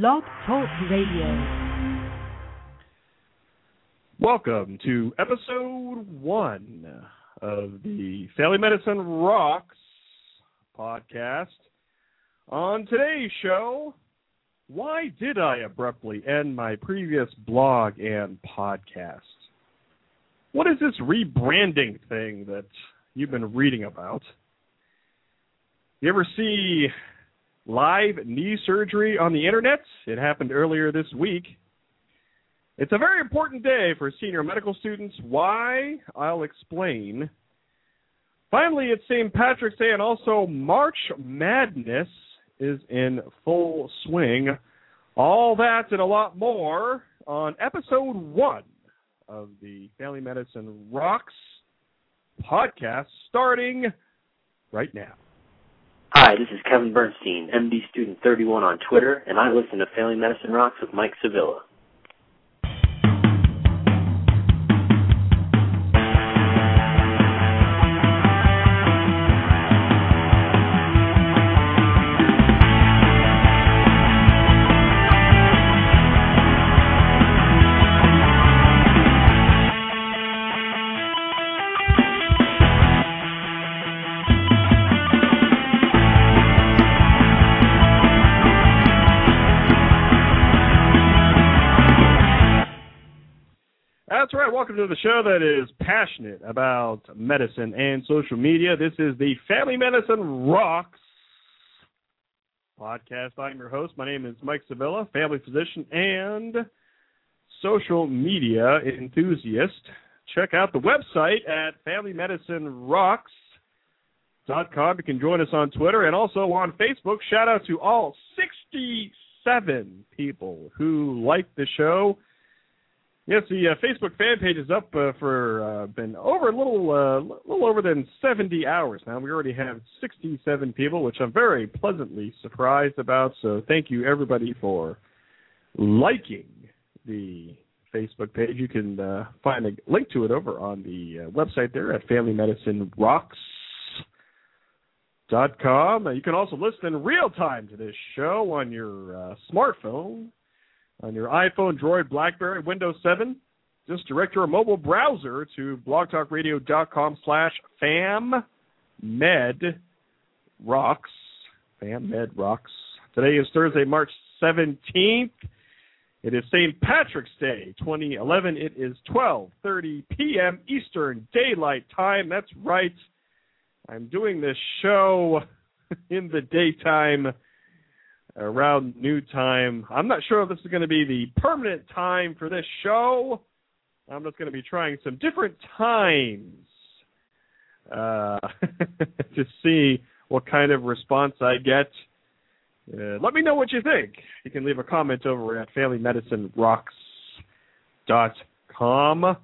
Blog Talk Radio. Welcome to episode one of the Family Medicine Rocks podcast. On today's show, why did I abruptly end my previous blog and podcast? What is this rebranding thing that you've been reading about? You ever see live knee surgery on the internet? It happened earlier this week. It's a very important day for senior medical students. Why? I'll explain. Finally, it's St. Patrick's Day, and also March Madness is in full swing. All that and a lot more on episode one of the Family Medicine Rocks podcast, starting right now. Hi, this is Kevin Bernstein, MD Student 31 on Twitter, and I listen to Family Medicine Rocks with Mike Sevilla. The show that is passionate about medicine and social media. This is the Family Medicine Rocks podcast. I'm your host. My name is Mike Sevilla, family physician and social media enthusiast. Check out the website at FamilyMedicineRocks.com. You can join us on Twitter and also on Facebook. Shout out to all 67 people who like the show Yes, the uh, Facebook fan page is up uh, for uh, been over a little uh, little over than 70 hours now. We already have 67 people, which I'm very pleasantly surprised about. So thank you everybody for liking the Facebook page. You can uh, find a link to it over on the uh, website there at FamilyMedicineRocks.com. Uh, you can also listen in real time to this show on your uh, smartphone on your iPhone, Droid, BlackBerry, Windows 7. Just direct your mobile browser to blogtalkradio.com slash fammedrocks. Fammedrocks. Today is Thursday, March 17th. It is St. Patrick's Day, 2011. It is 12:30 p.m. Eastern Daylight Time. That's right. I'm doing this show in the daytime around new time. I'm not sure if this is going to be the permanent time for this show. I'm just going to be trying some different times uh, to see what kind of response I get. Uh, let me know what you think. You can leave a comment over at FamilyMedicineRocks.com.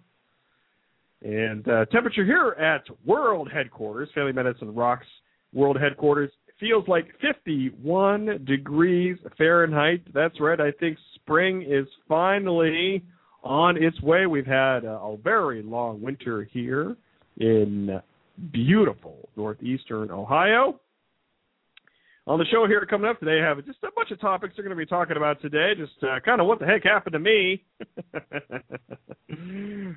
And uh, temperature here at World Headquarters, Family Medicine Rocks World Headquarters, feels like 51 degrees Fahrenheit. That's right. I think spring is finally on its way. We've had a, a very long winter here in beautiful northeastern Ohio. On the show here coming up today, I have just a bunch of topics we're going to be talking about today. Just uh, kind of what the heck happened to me.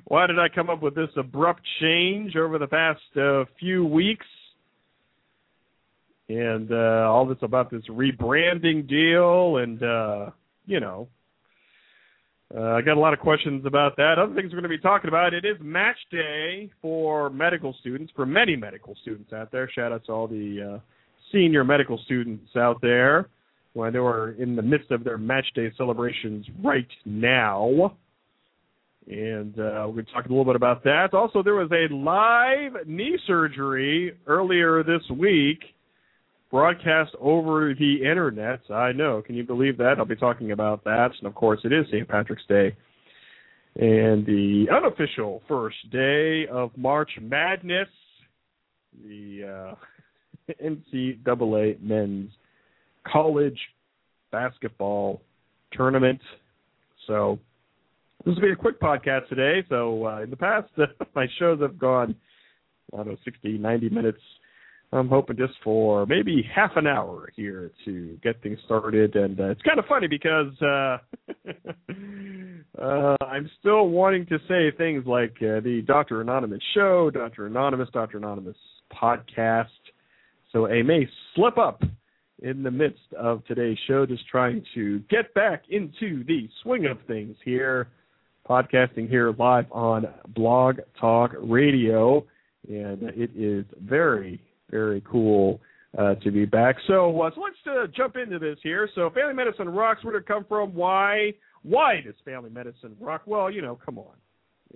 Why did I come up with this abrupt change over the past uh, few weeks? And uh, all this about this rebranding deal, and uh, you know, uh, I got a lot of questions about that. Other things we're going to be talking about. It is match day for medical students, for many medical students out there. Shout out to all the uh, senior medical students out there when they were in the midst of their match day celebrations right now. And uh, we're going to talk a little bit about that. Also, there was a live knee surgery earlier this week broadcast over the internet. I know. Can you believe that? I'll be talking about that. And of course, it is St. Patrick's Day. And the unofficial first day of March Madness, the uh, NCAA men's college basketball tournament. So, this will be a quick podcast today. So, uh, in the past, my shows have gone, I don't know, 60, 90 minutes I'm hoping just for maybe half an hour here to get things started, and uh, it's kind of funny because uh, uh, I'm still wanting to say things like uh, the Doctor Anonymous show, Doctor Anonymous, Doctor Anonymous podcast. So I may slip up in the midst of today's show, just trying to get back into the swing of things here, podcasting here live on Blog Talk Radio, and it is very very cool uh, to be back. So, uh, so let's uh, jump into this here. So, family medicine rocks. Where did it come from? Why? Why does family medicine rock? Well, you know, come on.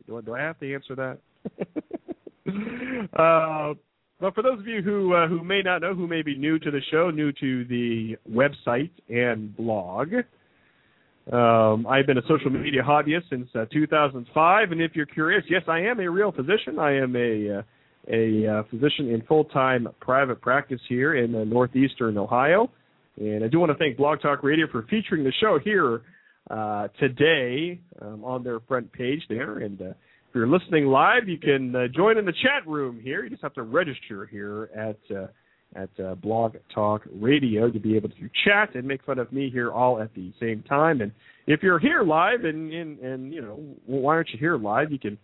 Do, do I have to answer that? uh, but for those of you who uh, who may not know, who may be new to the show, new to the website and blog, um, I've been a social media hobbyist since uh, 2005. And if you're curious, yes, I am a real physician. I am a uh, a uh, physician in full-time private practice here in uh, northeastern Ohio. And I do want to thank Blog Talk Radio for featuring the show here uh, today um, on their front page there. And uh, if you're listening live, you can uh, join in the chat room here. You just have to register here at uh, at Blog Talk Radio to be able to chat and make fun of me here all at the same time. And if you're here live, and and, and you know, why aren't you here live? You can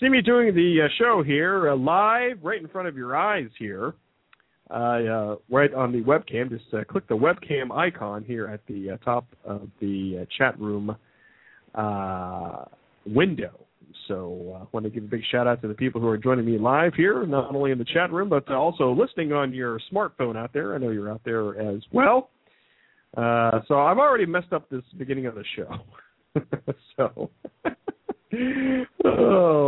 see me doing the uh, show here uh, live right in front of your eyes here, uh, uh right on the webcam. Just uh, click the webcam icon here at the uh, top of the chat room window. So I want to give a big shout out to the people who are joining me live here, not only in the chat room, but also listening on your smartphone out there. I know you're out there as well. so I've already messed up this beginning of the show. so oh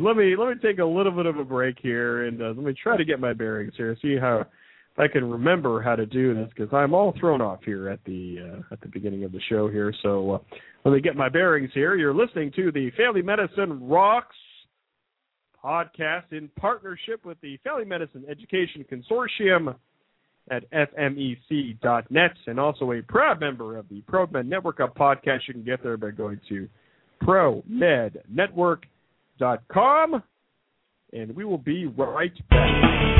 let me let me take a little bit of a break here and uh, let me try to get my bearings here. See how if I can remember how to do this because I'm all thrown off here at the uh, at the beginning of the show here. So uh, let me get my bearings here. You're listening to the Family Medicine Rocks podcast in partnership with the Family Medicine Education Consortium at fmec.net and also a proud member of the ProMed Network of podcasts. You can get there by going to promednetwork.com. And we will be right back.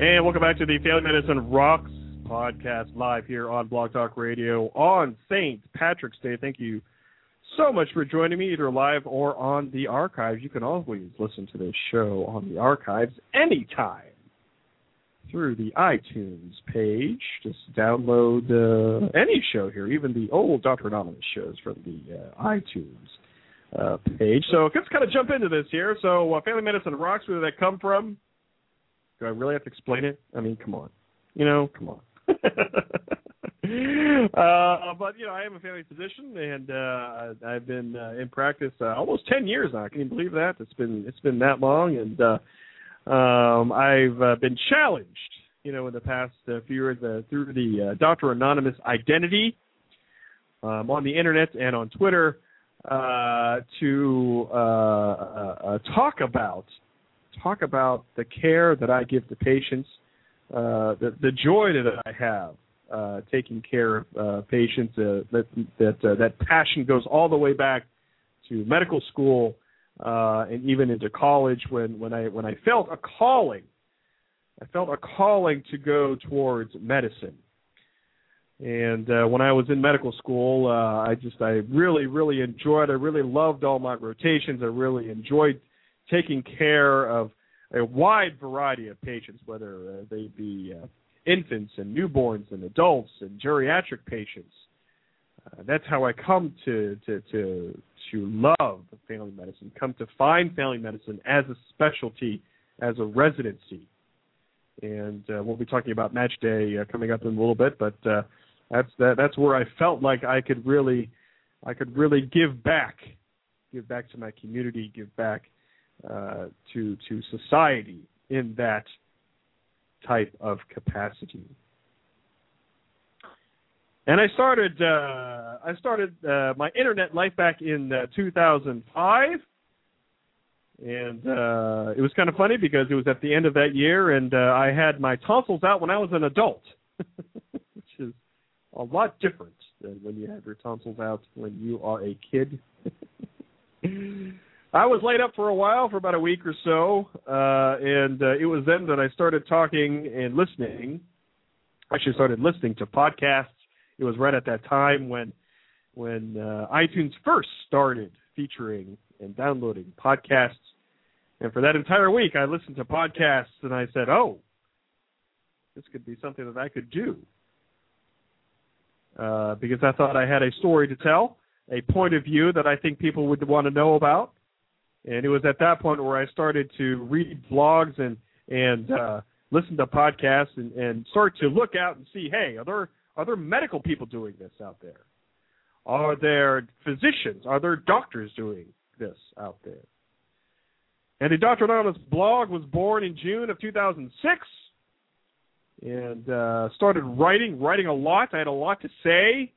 And welcome back to the Family Medicine Rocks podcast live here on Blog Talk Radio on St. Patrick's Day. Thank you so much for joining me, either live or on the archives. You can always listen to this show on the archives anytime through the iTunes page. Just download uh, any show here, even the old Dr. Anonymous shows from the uh, iTunes uh, page. So let's kind of jump into this here. So, uh, Family Medicine Rocks, where did that come from? Do I really have to explain it? I mean, come on. You know, come on. uh, but you know, I am a family physician, and uh, I've been uh, in practice uh, almost ten years now. Can you believe that? It's been it's been that long, and uh, um, I've uh, been challenged, you know, in the past uh, few years uh, through the uh, Doctor Anonymous identity um, on the internet and on Twitter uh, to uh, uh, uh talk about talk about the care that I give to patients, uh, the, the joy that I have uh, taking care of uh, patients. Uh, that that uh, that passion goes all the way back to medical school uh, and even into college when when I when I felt a calling. I felt a calling to go towards medicine. And uh, when I was in medical school, uh, I just I really really enjoyed. I really loved all my rotations. I really enjoyed taking care of a wide variety of patients, whether uh, they be uh, infants and newborns and adults and geriatric patients. Uh, that's how I come to to to to love family medicine. Come to find family medicine as a specialty, as a residency, and uh, we'll be talking about Match Day uh, coming up in a little bit. But uh, that's that, that's where I felt like I could really I could really give back, give back to my community, give back uh, to to society in that type of capacity. And I started uh, I started uh, my internet life back in uh, 2005, and uh, it was kind of funny because it was at the end of that year, and I had my tonsils out when I was an adult, which is a lot different than when you have your tonsils out when you are a kid. I was laid up for a while, for about a week or so, uh, and uh, it was then that I started talking and listening. Actually, started listening to podcasts. It was right at that time when when uh, iTunes first started featuring and downloading podcasts. And for that entire week, I listened to podcasts, and I said, "Oh, this could be something that I could do," uh, because I thought I had a story to tell, a point of view that I think people would want to know about and it was at that point where I started to read blogs and and uh, listen to podcasts and, and start to look out and see, hey, are there are there medical people doing this out there? Are there physicians? Are there doctors doing this out there? And the Dr. Anonymous blog was born in June of 2006 and uh, started writing, writing a lot. I had a lot to say.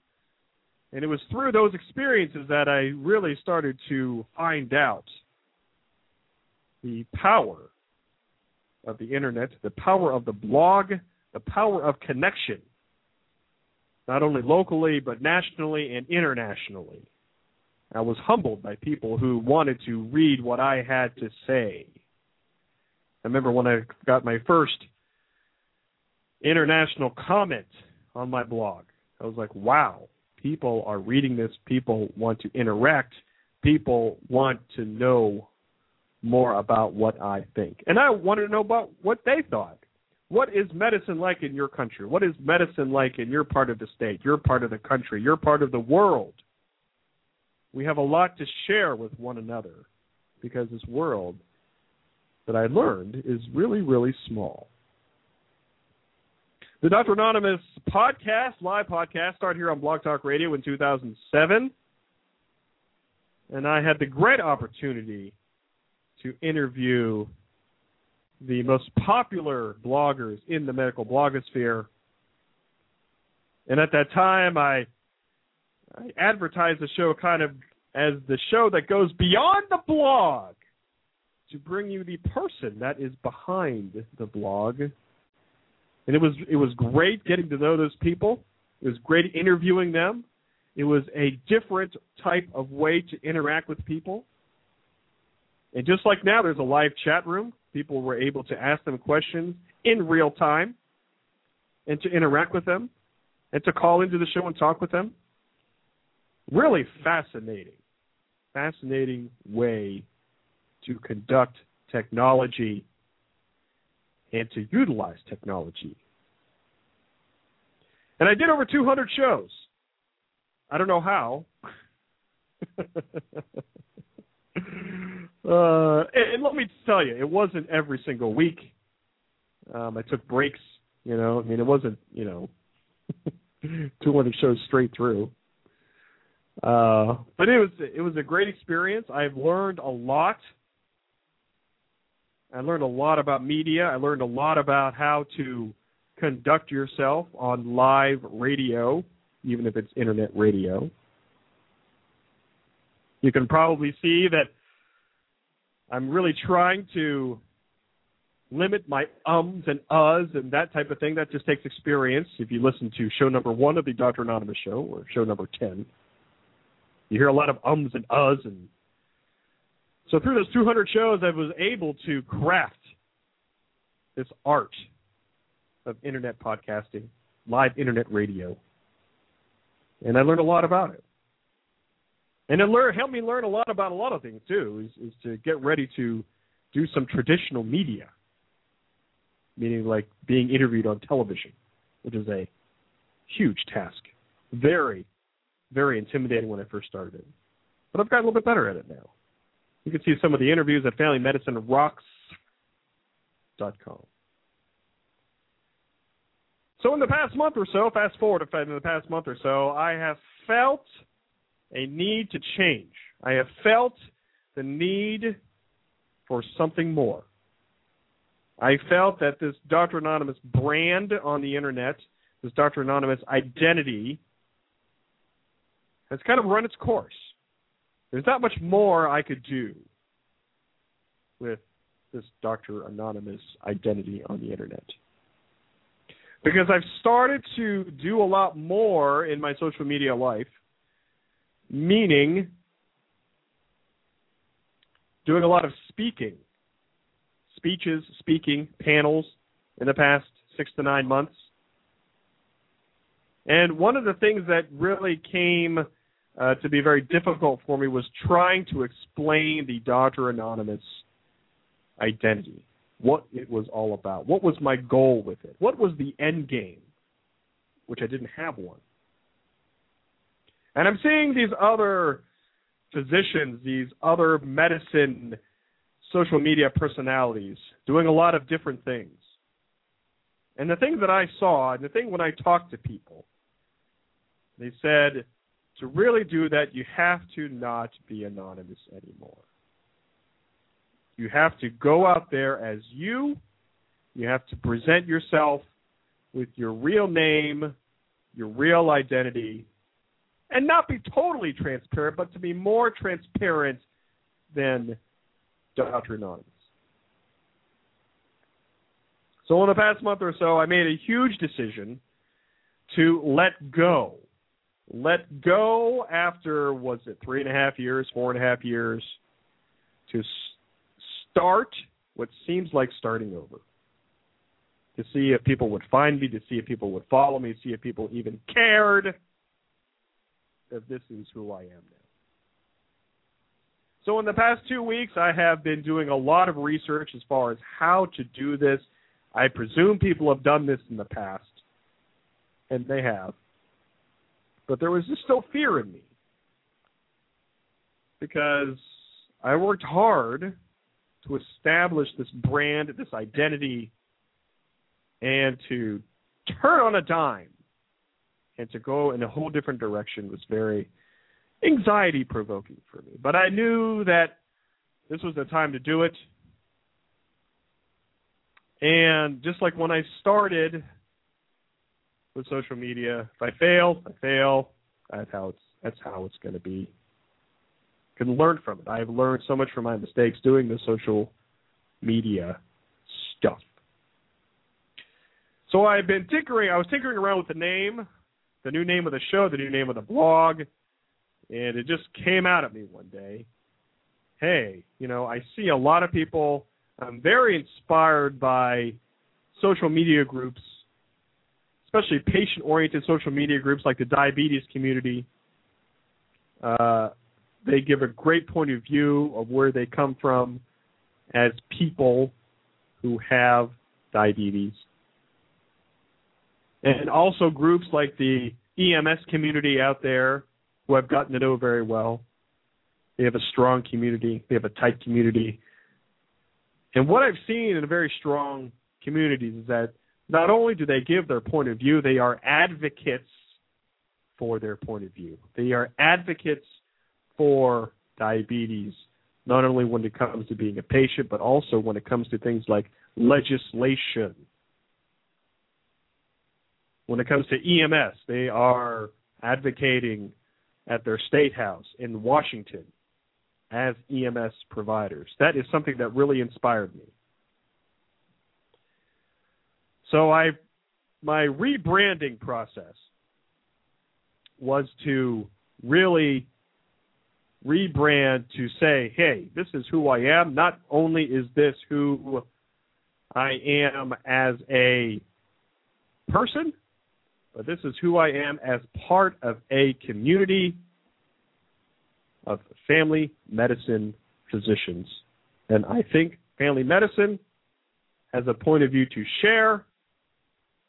And it was through those experiences that I really started to find out the power of the internet, the power of the blog, the power of connection, not only locally, but nationally and internationally. I was humbled by people who wanted to read what I had to say. I remember when I got my first international comment on my blog. I was like, wow, people are reading this. People want to interact. People want to know more about what I think. And I wanted to know about what they thought. What is medicine like in your country? What is medicine like in your part of the state, your part of the country, your part of the world? We have a lot to share with one another because this world that I learned is really, really small. The Dr. Anonymous podcast, live podcast, started here on Blog Talk Radio in 2007. And I had the great opportunity to interview the most popular bloggers in the medical blogosphere. And at that time, I, I advertised the show kind of as the show that goes beyond the blog to bring you the person that is behind the blog. And it was it was great getting to know those people. It was great interviewing them. It was a different type of way to interact with people. And just like now, there's a live chat room. People were able to ask them questions in real time and to interact with them and to call into the show and talk with them. Really fascinating, fascinating way to conduct technology and to utilize technology. And I did over 200 shows. I don't know how. Uh, and, let me tell you, it wasn't every single week. Um, I took breaks. You know, I mean, it wasn't you know 200 shows straight through. Uh, but it was it was a great experience. I've learned a lot. I learned a lot about media. I learned a lot about how to conduct yourself on live radio, even if it's internet radio. You can probably see that I'm really trying to limit my ums and uhs and that type of thing. That just takes experience. If you listen to show number one of the Dr. Anonymous show or show number 10, you hear a lot of ums and uhs. And so through those 200 shows, I was able to craft this art of internet podcasting, live internet radio. And I learned a lot about it and it helped me learn a lot about a lot of things too. Is, is to get ready to do some traditional media, meaning like being interviewed on television, which is a huge task. Very, very intimidating when I first started it, but I've gotten a little bit better at it now. You can see some of the interviews at FamilyMedicineRocks.com. So in the past month or so, fast forward in the past month or so, I have felt a need to change. I have felt the need for something more. I felt that this Dr. Anonymous brand on the internet, this Dr. Anonymous identity, has kind of run its course. There's not much more I could do with this Dr. Anonymous identity on the internet. Because I've started to do a lot more in my social media life, meaning doing a lot of speaking, speeches, speaking, panels in the past six to nine months. And one of the things that really came uh, to be very difficult for me was trying to explain the Doctor Anonymous identity, what it was all about, what was my goal with it, what was the end game, which I didn't have one. And I'm seeing these other physicians, these other medicine social media personalities doing a lot of different things. And the thing that I saw, and the thing when I talked to people, they said to really do that, you have to not be anonymous anymore. You have to go out there as you. You have to present yourself with your real name, your real identity, and not be totally transparent, but to be more transparent than Dr. Anonymous. So, in the past month or so, I made a huge decision to let go. Let go after, was it three and a half years, four and a half years, to start what seems like starting over. To see if people would find me, to see if people would follow me, see if people even cared that this is who I am now. So, in the past two weeks, I have been doing a lot of research as far as how to do this. I presume people have done this in the past, and they have. But there was just still fear in me because I worked hard to establish this brand, this identity, and to turn on a dime and to go in a whole different direction was very anxiety provoking for me. But I knew that this was the time to do it. And just like when I started with social media, if I fail, I fail. That's how it's that's how it's going to be. Can learn from it. I have learned so much from my mistakes doing the social media stuff. So I've been tinkering. I was tinkering around with the name the new name of the show, the new name of the blog, and it just came out at me one day. Hey, you know, I see a lot of people. I'm very inspired by social media groups, especially patient-oriented social media groups like the diabetes community. Uh, they give a great point of view of where they come from as people who have diabetes and also groups like the EMS community out there who I've gotten to know very well. They have a strong community. They have a tight community. And what I've seen in a very strong communities is that not only do they give their point of view, they are advocates for their point of view. They are advocates for diabetes, not only when it comes to being a patient, but also when it comes to things like legislation when it comes to EMS, they are advocating at their state house in Washington as EMS providers. That is something that really inspired me. So I my rebranding process was to really rebrand to say, hey, this is who I am. Not only is this who I am as a person, but this is who I am as part of a community of family medicine physicians. And I think family medicine has a point of view to share,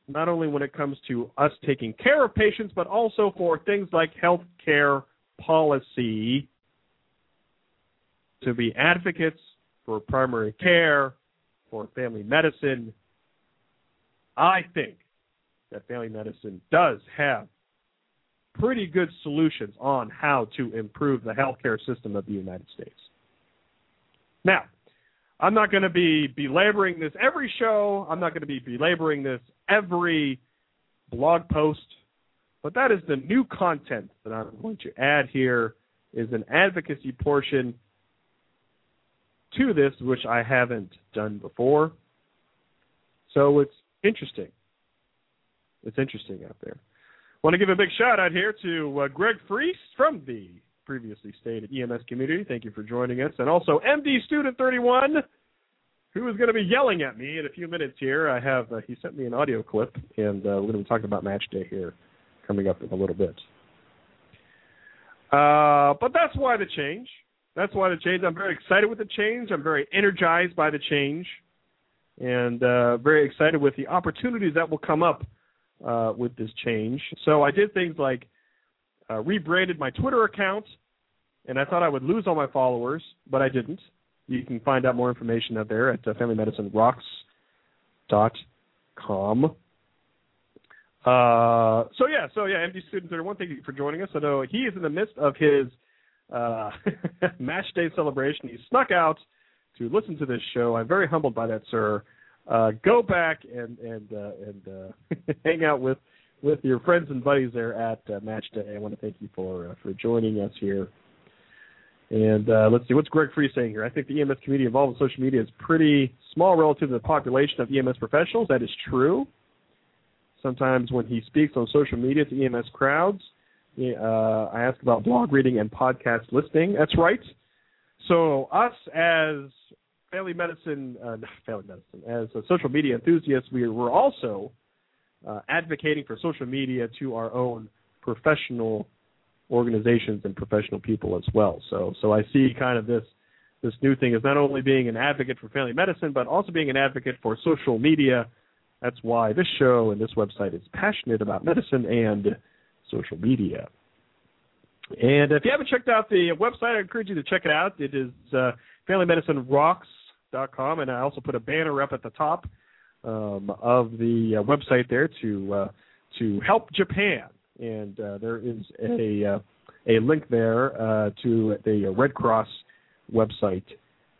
not only when it comes to us taking care of patients, but also for things like health care policy to be advocates for primary care, for family medicine. I think that family medicine does have pretty good solutions on how to improve the healthcare system of the United States. Now, I'm not going to be belaboring this every show. I'm not going to be belaboring this every blog post. But that is the new content that I'm going to add here is an advocacy portion to this, which I haven't done before. So it's interesting. It's interesting out there. Want to give a big shout out here to uh, Greg Friese from the previously stated EMS community. Thank you for joining us. And also MD Student 31, who is going to be yelling at me in a few minutes here. I have uh, He sent me an audio clip, and uh, we're going to be talking about match day here coming up in a little bit. Uh, but that's why the change. That's why the change. I'm very excited with the change. I'm very energized by the change, and uh, very excited with the opportunities that will come up uh, with this change. So I did things like uh, rebranded my Twitter account, and I thought I would lose all my followers, but I didn't. You can find out more information out there at uh, FamilyMedicineRocks.com. Uh, so yeah, so yeah, MD Student 31, thank you for joining us. I know he is in the midst of his uh, match day celebration. He snuck out to listen to this show. I'm very humbled by that, sir. Uh, go back and and uh, and uh, hang out with with your friends and buddies there at uh, Match Day. I want to thank you for uh, for joining us here. And uh, let's see, what's Greg Friese saying here? I think the EMS community involved in social media is pretty small relative to the population of EMS professionals. That is true. Sometimes when he speaks on social media to EMS crowds, uh, I ask about blog reading and podcast listening. That's right. So us as family medicine, uh, family medicine, as a social media enthusiast, we were also uh, advocating for social media to our own professional organizations and professional people as well. So, so I see kind of this this new thing as not only being an advocate for family medicine, but also being an advocate for social media. That's why this show and this website is passionate about medicine and social media. And if you haven't checked out the website, I encourage you to check it out. It is uh, FamilyMedicineRocks.com, and I also put a banner up at the top um, of the uh, website there to uh, to help Japan, and uh, there is a uh, a link there uh, to the Red Cross website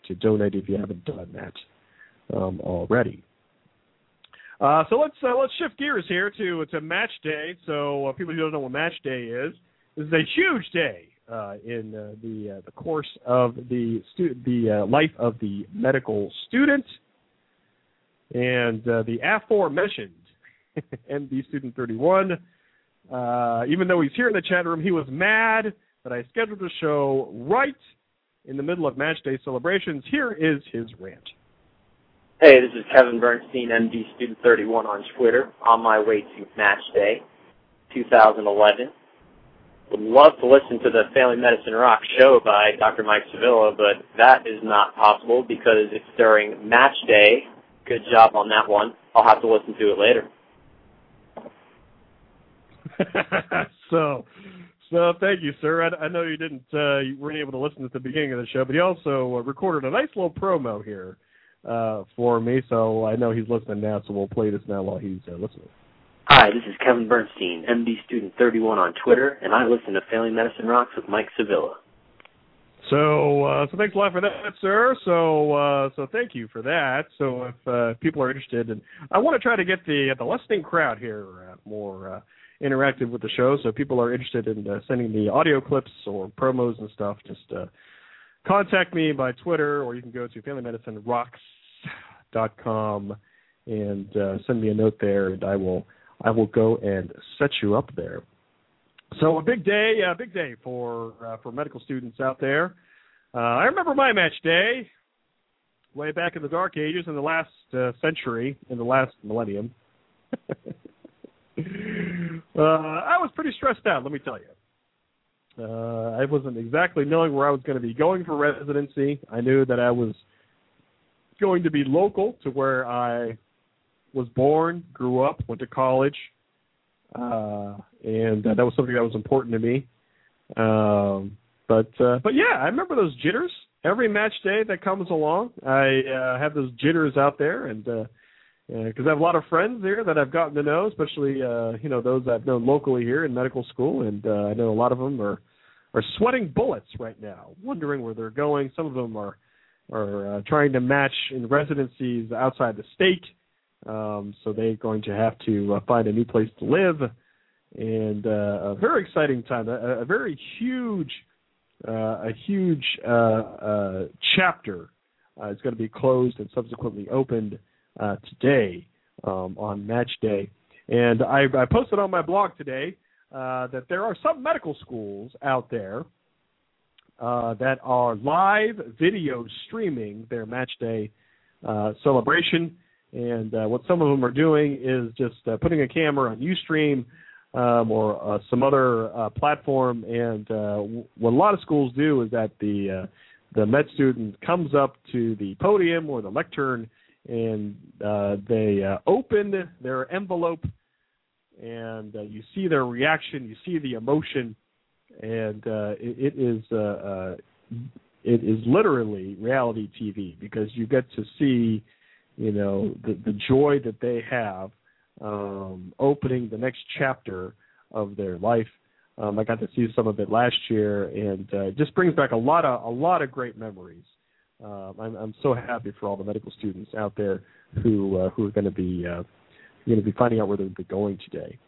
to donate if you haven't done that um, already. Uh, so let's let's shift gears here to to Match Day. So people who don't know what Match Day is, this is a huge day uh, in uh, the uh, the course of the stu- the life of the medical student. And uh, the aforementioned MD Student 31, uh, even though he's here in the chat room, he was mad that I scheduled the show right in the middle of match day celebrations. Here is his rant. Hey, this is Kevin Bernstein, MD Student 31 on Twitter, on my way to Match Day 2011. Would love to listen to the Family Medicine Rock show by Dr. Mike Sevilla, but that is not possible because it's during Match Day Good job on that one. I'll have to listen to it later. so, so thank you, sir. I, I know you didn't, uh, you weren't able to listen at the beginning of the show, but he also uh, recorded a nice little promo here uh, for me. So I know he's listening now. So we'll play this now while he's uh, listening. Hi, this is Kevin Bernstein, MD Student 31 on Twitter, and I listen to Family Medicine Rocks with Mike Sevilla. So, uh, so thanks a lot for that, sir. So, uh, so thank you for that. So, if uh, people are interested, and I want to try to get the the listening crowd here uh, more uh, interactive with the show. So, if people are interested in uh, sending me audio clips or promos and stuff, just uh, contact me by Twitter, or you can go to FamilyMedicineRocks.com and uh, send me a note there, and I will I will go and set you up there. So a big day, a big day for uh, for medical students out there. Uh, I remember my match day way back in the dark ages in the last uh, century, in the last millennium. uh, I was pretty stressed out, let me tell you. Uh, I wasn't exactly knowing where I was going to be going for residency. I knew that I was going to be local to where I was born, grew up, went to college, uh, and uh, that was something that was important to me. Um, but uh, but yeah, I remember those jitters every match day that comes along. I uh, have those jitters out there, and because uh, I have a lot of friends here that I've gotten to know, especially uh, you know those I've known locally here in medical school, and uh, I know a lot of them are are sweating bullets right now, wondering where they're going. Some of them are are uh, trying to match in residencies outside the state. Um, so they're going to have to uh, find a new place to live, and uh, a very exciting time. A, a very huge, uh, a huge uh, uh, chapter uh, is going to be closed and subsequently opened today um, on Match Day. And I, I posted on my blog today that there are some medical schools out there that are live video streaming their match day celebration. And uh, what some of them are doing is just uh, putting a camera on UStream um, or uh, some other uh, platform. And uh, what a lot of schools do is that the uh, the med student comes up to the podium or the lectern and uh, they uh, open their envelope and uh, you see their reaction, you see the emotion, and uh, it, it is uh, uh, it is literally reality TV because you get to see, you know, the the joy that they have um, opening the next chapter of their life. Um, I got to see some of it last year, and uh, it just brings back a lot of a lot of great memories. Uh, I'm, I'm so happy for all the medical students out there who uh, who are going to be uh, going to be finding out where they're going today.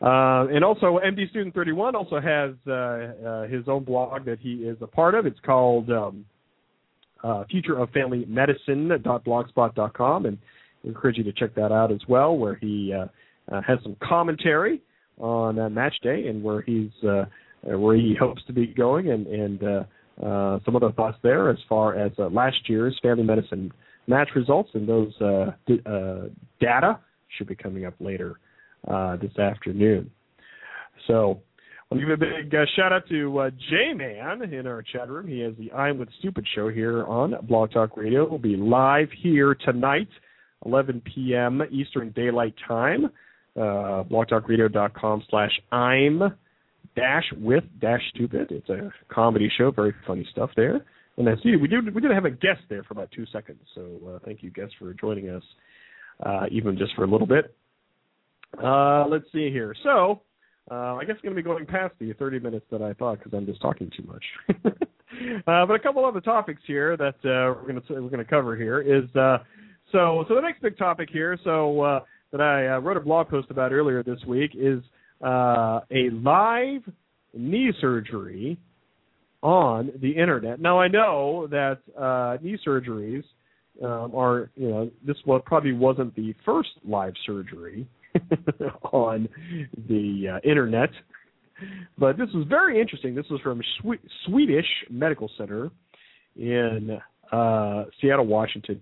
Uh, and also, MD Student 31 also has uh, uh, his own blog that he is a part of. It's called um, uh, Future of Family Medicine.blogspot.com, and I encourage you to check that out as well, where he uh, uh, has some commentary on uh, match day and where he's uh, where he hopes to be going, and, and uh, uh, some other thoughts there as far as uh, last year's family medicine match results and those uh, d- uh, data should be coming up later uh, this afternoon. So I'll give a big uh, shout out to uh, J Man in our chat room. He has the I'm with Stupid show here on Blog Talk Radio. We'll be live here tonight, 11 p.m. Eastern Daylight Time. Uh, blogtalkradio.com slash I'm dash with dash stupid. It's a comedy show, very funny stuff there. And I see we did we did have a guest there for about two seconds. So uh, thank you, guests, for joining us, uh, even just for a little bit. Uh, let's see here. So, uh, I guess I'm going to be going past the 30 minutes that I thought because I'm just talking too much. uh, but a couple other topics here that uh, we're going to we're going to cover here is uh, so so the next big topic here. So uh, that I uh, wrote a blog post about earlier this week is a live knee surgery on the internet. Now I know that knee surgeries um, are you know this probably wasn't the first live surgery on the uh, internet. But this was very interesting. This was from Swe- Swedish Medical Center in uh, Seattle, Washington,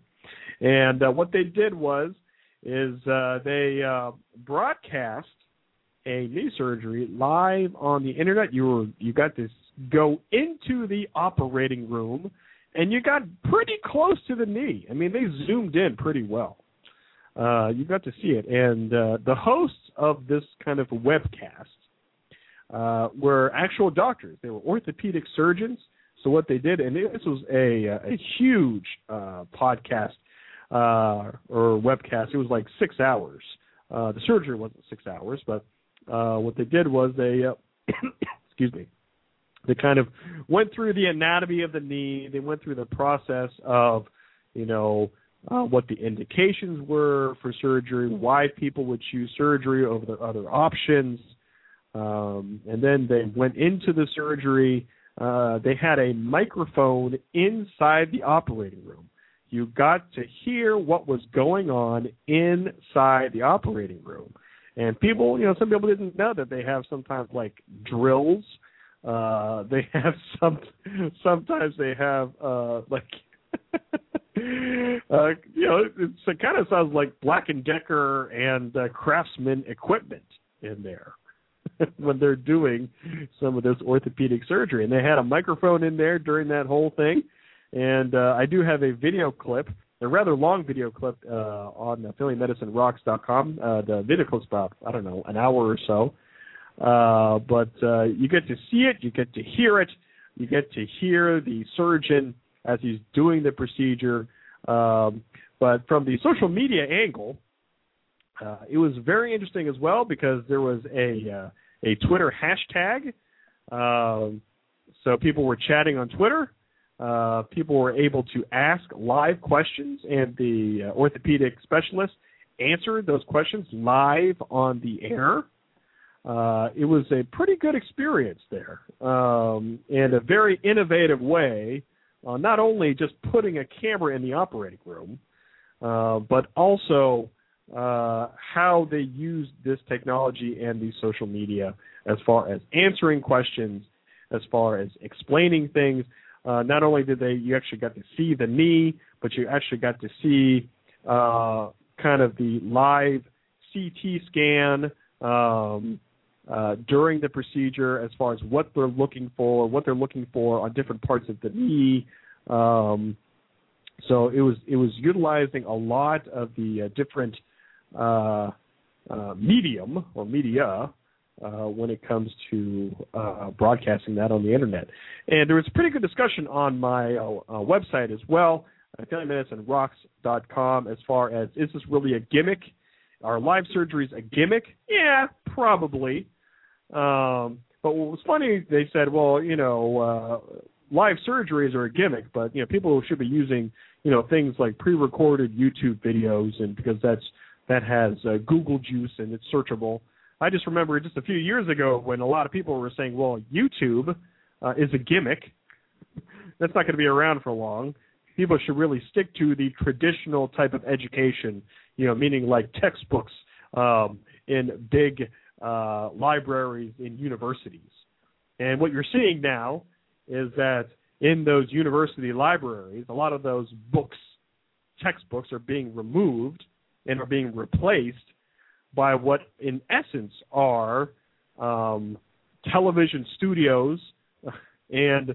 and uh, what they did was is uh, they uh, broadcast a knee surgery live on the internet. You were you got to go into the operating room, and you got pretty close to the knee. I mean, they zoomed in pretty well uh, you got to see it. And uh, the hosts of this kind of webcast uh, were actual doctors. They were orthopedic surgeons. So what they did, and this was a, a huge uh, podcast uh, or webcast. It was like six hours. Uh, the surgery wasn't six hours, but uh, what they did was they, uh, excuse me, they kind of went through the anatomy of the knee. They went through the process of, you know, uh, what the indications were for surgery, why people would choose surgery over the other options, um, and then they went into the surgery. Uh, they had a microphone inside the operating room. You got to hear what was going on inside the operating room. And people, you know, some people didn't know that they have sometimes like drills. Uh, they have some, sometimes they have uh, like uh, you know, it, it kind of sounds like Black and Decker and uh, Craftsman equipment in there when they're doing some of this orthopedic surgery. And they had a microphone in there during that whole thing. And uh, I do have a video clip, a rather long video clip uh, on FamilyMedicineRocks.com. Uh, the video clip's about I don't know an hour or so. Uh, but uh, you get to see it, you get to hear it, you get to hear the surgeon as he's doing the procedure. Um, but from the social media angle, uh, it was very interesting as well because there was a uh, a Twitter hashtag. Um, so people were chatting on Twitter uh, people were able to ask live questions, and the uh, orthopedic specialist answered those questions live on the air. Uh, it was a pretty good experience there, um, and a very innovative way, uh, not only just putting a camera in the operating room, uh, but also uh, how they use this technology and the social media as far as answering questions, as far as explaining things. Uh, not only did they, you actually got to see the knee, but you actually got to see uh, kind of the live CT scan um, uh, during the procedure, as far as what they're looking for, what they're looking for on different parts of the knee. Um, so it was it was utilizing a lot of the uh, different uh, uh, medium or media uh, when it comes to uh, broadcasting that on the internet. And there was a pretty good discussion on my uh, website as well, uh, as far as is this really a gimmick? Are live surgeries a gimmick? Yeah, probably. Um, but what was funny, they said, well, you know, uh, live surgeries are a gimmick, but you know, people should be using, you know, things like pre-recorded YouTube videos, and because that's that has uh, Google juice and it's searchable. I just remember just a few years ago when a lot of people were saying, well, YouTube uh, is a gimmick. That's not going to be around for long. People should really stick to the traditional type of education, you know, meaning like textbooks um, in big uh, libraries in universities. And what you're seeing now is that in those university libraries, a lot of those books, textbooks, are being removed and are being replaced by what, in essence, are um, television studios and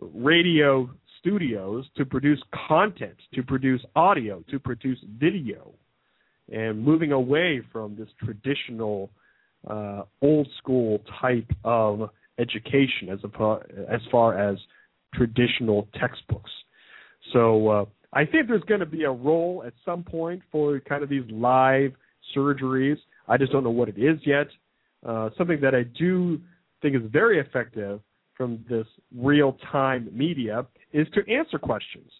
radio studios to produce content, to produce audio, to produce video, and moving away from this traditional, uh, old school type of education as, as far as traditional textbooks. So uh, I think there's going to be a role at some point for kind of these live surgeries. I just don't know what it is yet. Uh, something that I do think is very effective from this real time media is to answer questions.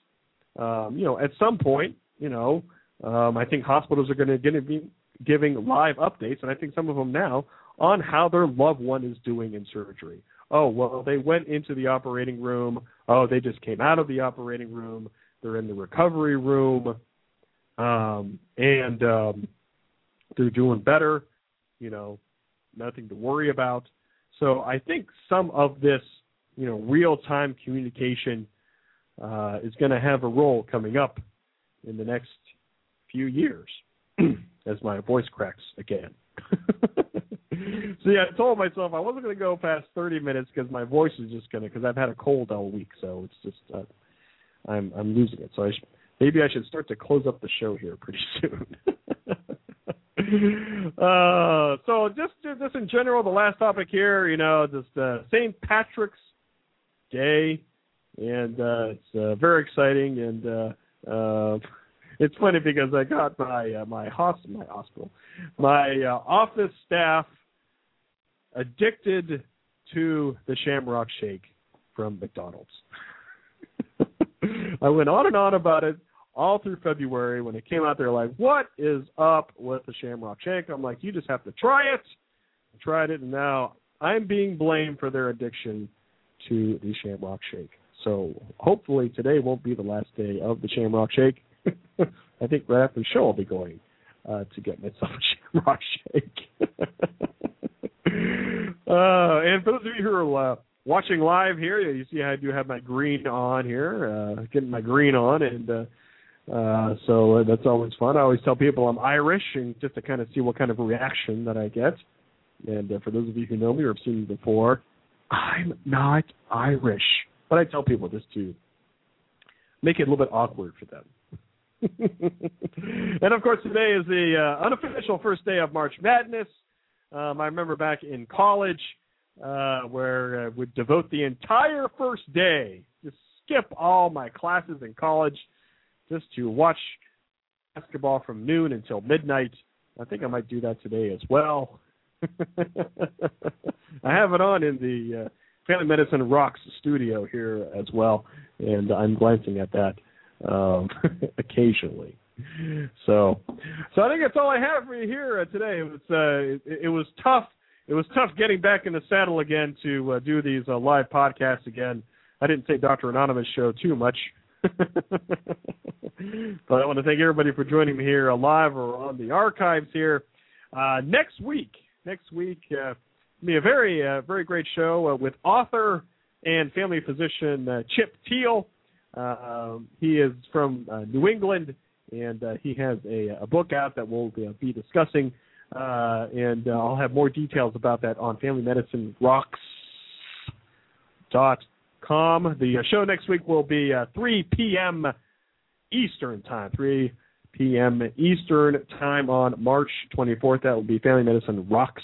Um, you know, at some point, you know, um, I think hospitals are going to be giving live updates, and I think some of them now, on how their loved one is doing in surgery. Oh, well, they went into the operating room. Oh, they just came out of the operating room. They're in the recovery room, um, and um, they're doing better. You know, nothing to worry about. So I think some of this, you know, real-time communication uh, is going to have a role coming up in the next few years, as my voice cracks again. so yeah, I told myself I wasn't going to go past 30 minutes because my voice is just going to because I've had a cold all week, so it's just uh, I'm I'm losing it. So I sh- maybe I should start to close up the show here pretty soon. uh, so just just in general, the last topic here, you know, just uh, St. Patrick's Day, and uh, it's uh, very exciting, and uh, uh, it's funny because I got my uh, my hospital, my hospital, my uh, office staff addicted to the Shamrock Shake from McDonald's. I went on and on about it all through February when it came out. They're like, "What is up with the Shamrock Shake?" I'm like, "You just have to try it." I tried it, and now I'm being blamed for their addiction to the Shamrock Shake. So hopefully today won't be the last day of the Shamrock Shake. I think right after the show I'll be going uh, to get myself a Shamrock Shake. uh, and for those of you who are uh, watching live here, you see I do have my green on here, uh, getting my green on, and uh, uh, so that's always fun. I always tell people I'm Irish, and just to kind of see what kind of reaction that I get. And uh, for those of you who know me or have seen me before, I'm not Irish, but I tell people just to make it a little bit awkward for them. and of course, today is the uh, unofficial first day of March Madness. Um, I remember back in college uh, where uh, would devote the entire first day, just skip all my classes in college, just to watch basketball from noon until midnight. I think I might do that today as well. I have it on in the uh, Family Medicine Rocks studio here as well, and I'm glancing at that um, occasionally. So, so I think that's all I have for you here uh, today. It was uh, it, it was tough. It was tough getting back in the saddle again to uh, do these uh, live podcasts again. I didn't say Doctor Anonymous show too much. but I want to thank everybody for joining me here live or on the archives here. Uh, next week, next week, uh, be a very, uh, very great show uh, with author and family physician uh, Chip Teal. Uh, he is from uh, New England, and uh, he has a, a book out that we'll uh, be discussing. Uh, and uh, I'll have more details about that on Family Medicine Rocks dot com. The uh, show next week will be uh, 3 p.m. Eastern time, 3 p.m. Eastern time on March 24th. That will be Family Medicine Rocks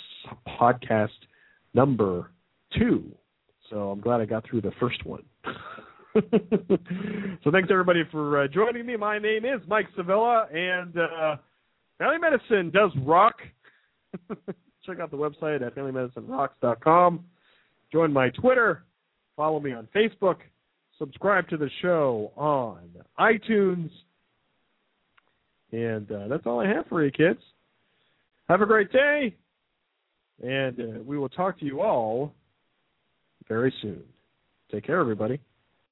podcast number two. So I'm glad I got through the first one. so thanks everybody for uh, joining me. My name is Mike Sevilla, and uh, Family Medicine does rock. Check out the website at familymedicinerocks.com. Join my Twitter. Follow me on Facebook. Subscribe to the show on iTunes. And uh, that's all I have for you, kids. Have a great day. And uh, we will talk to you all very soon. Take care, everybody.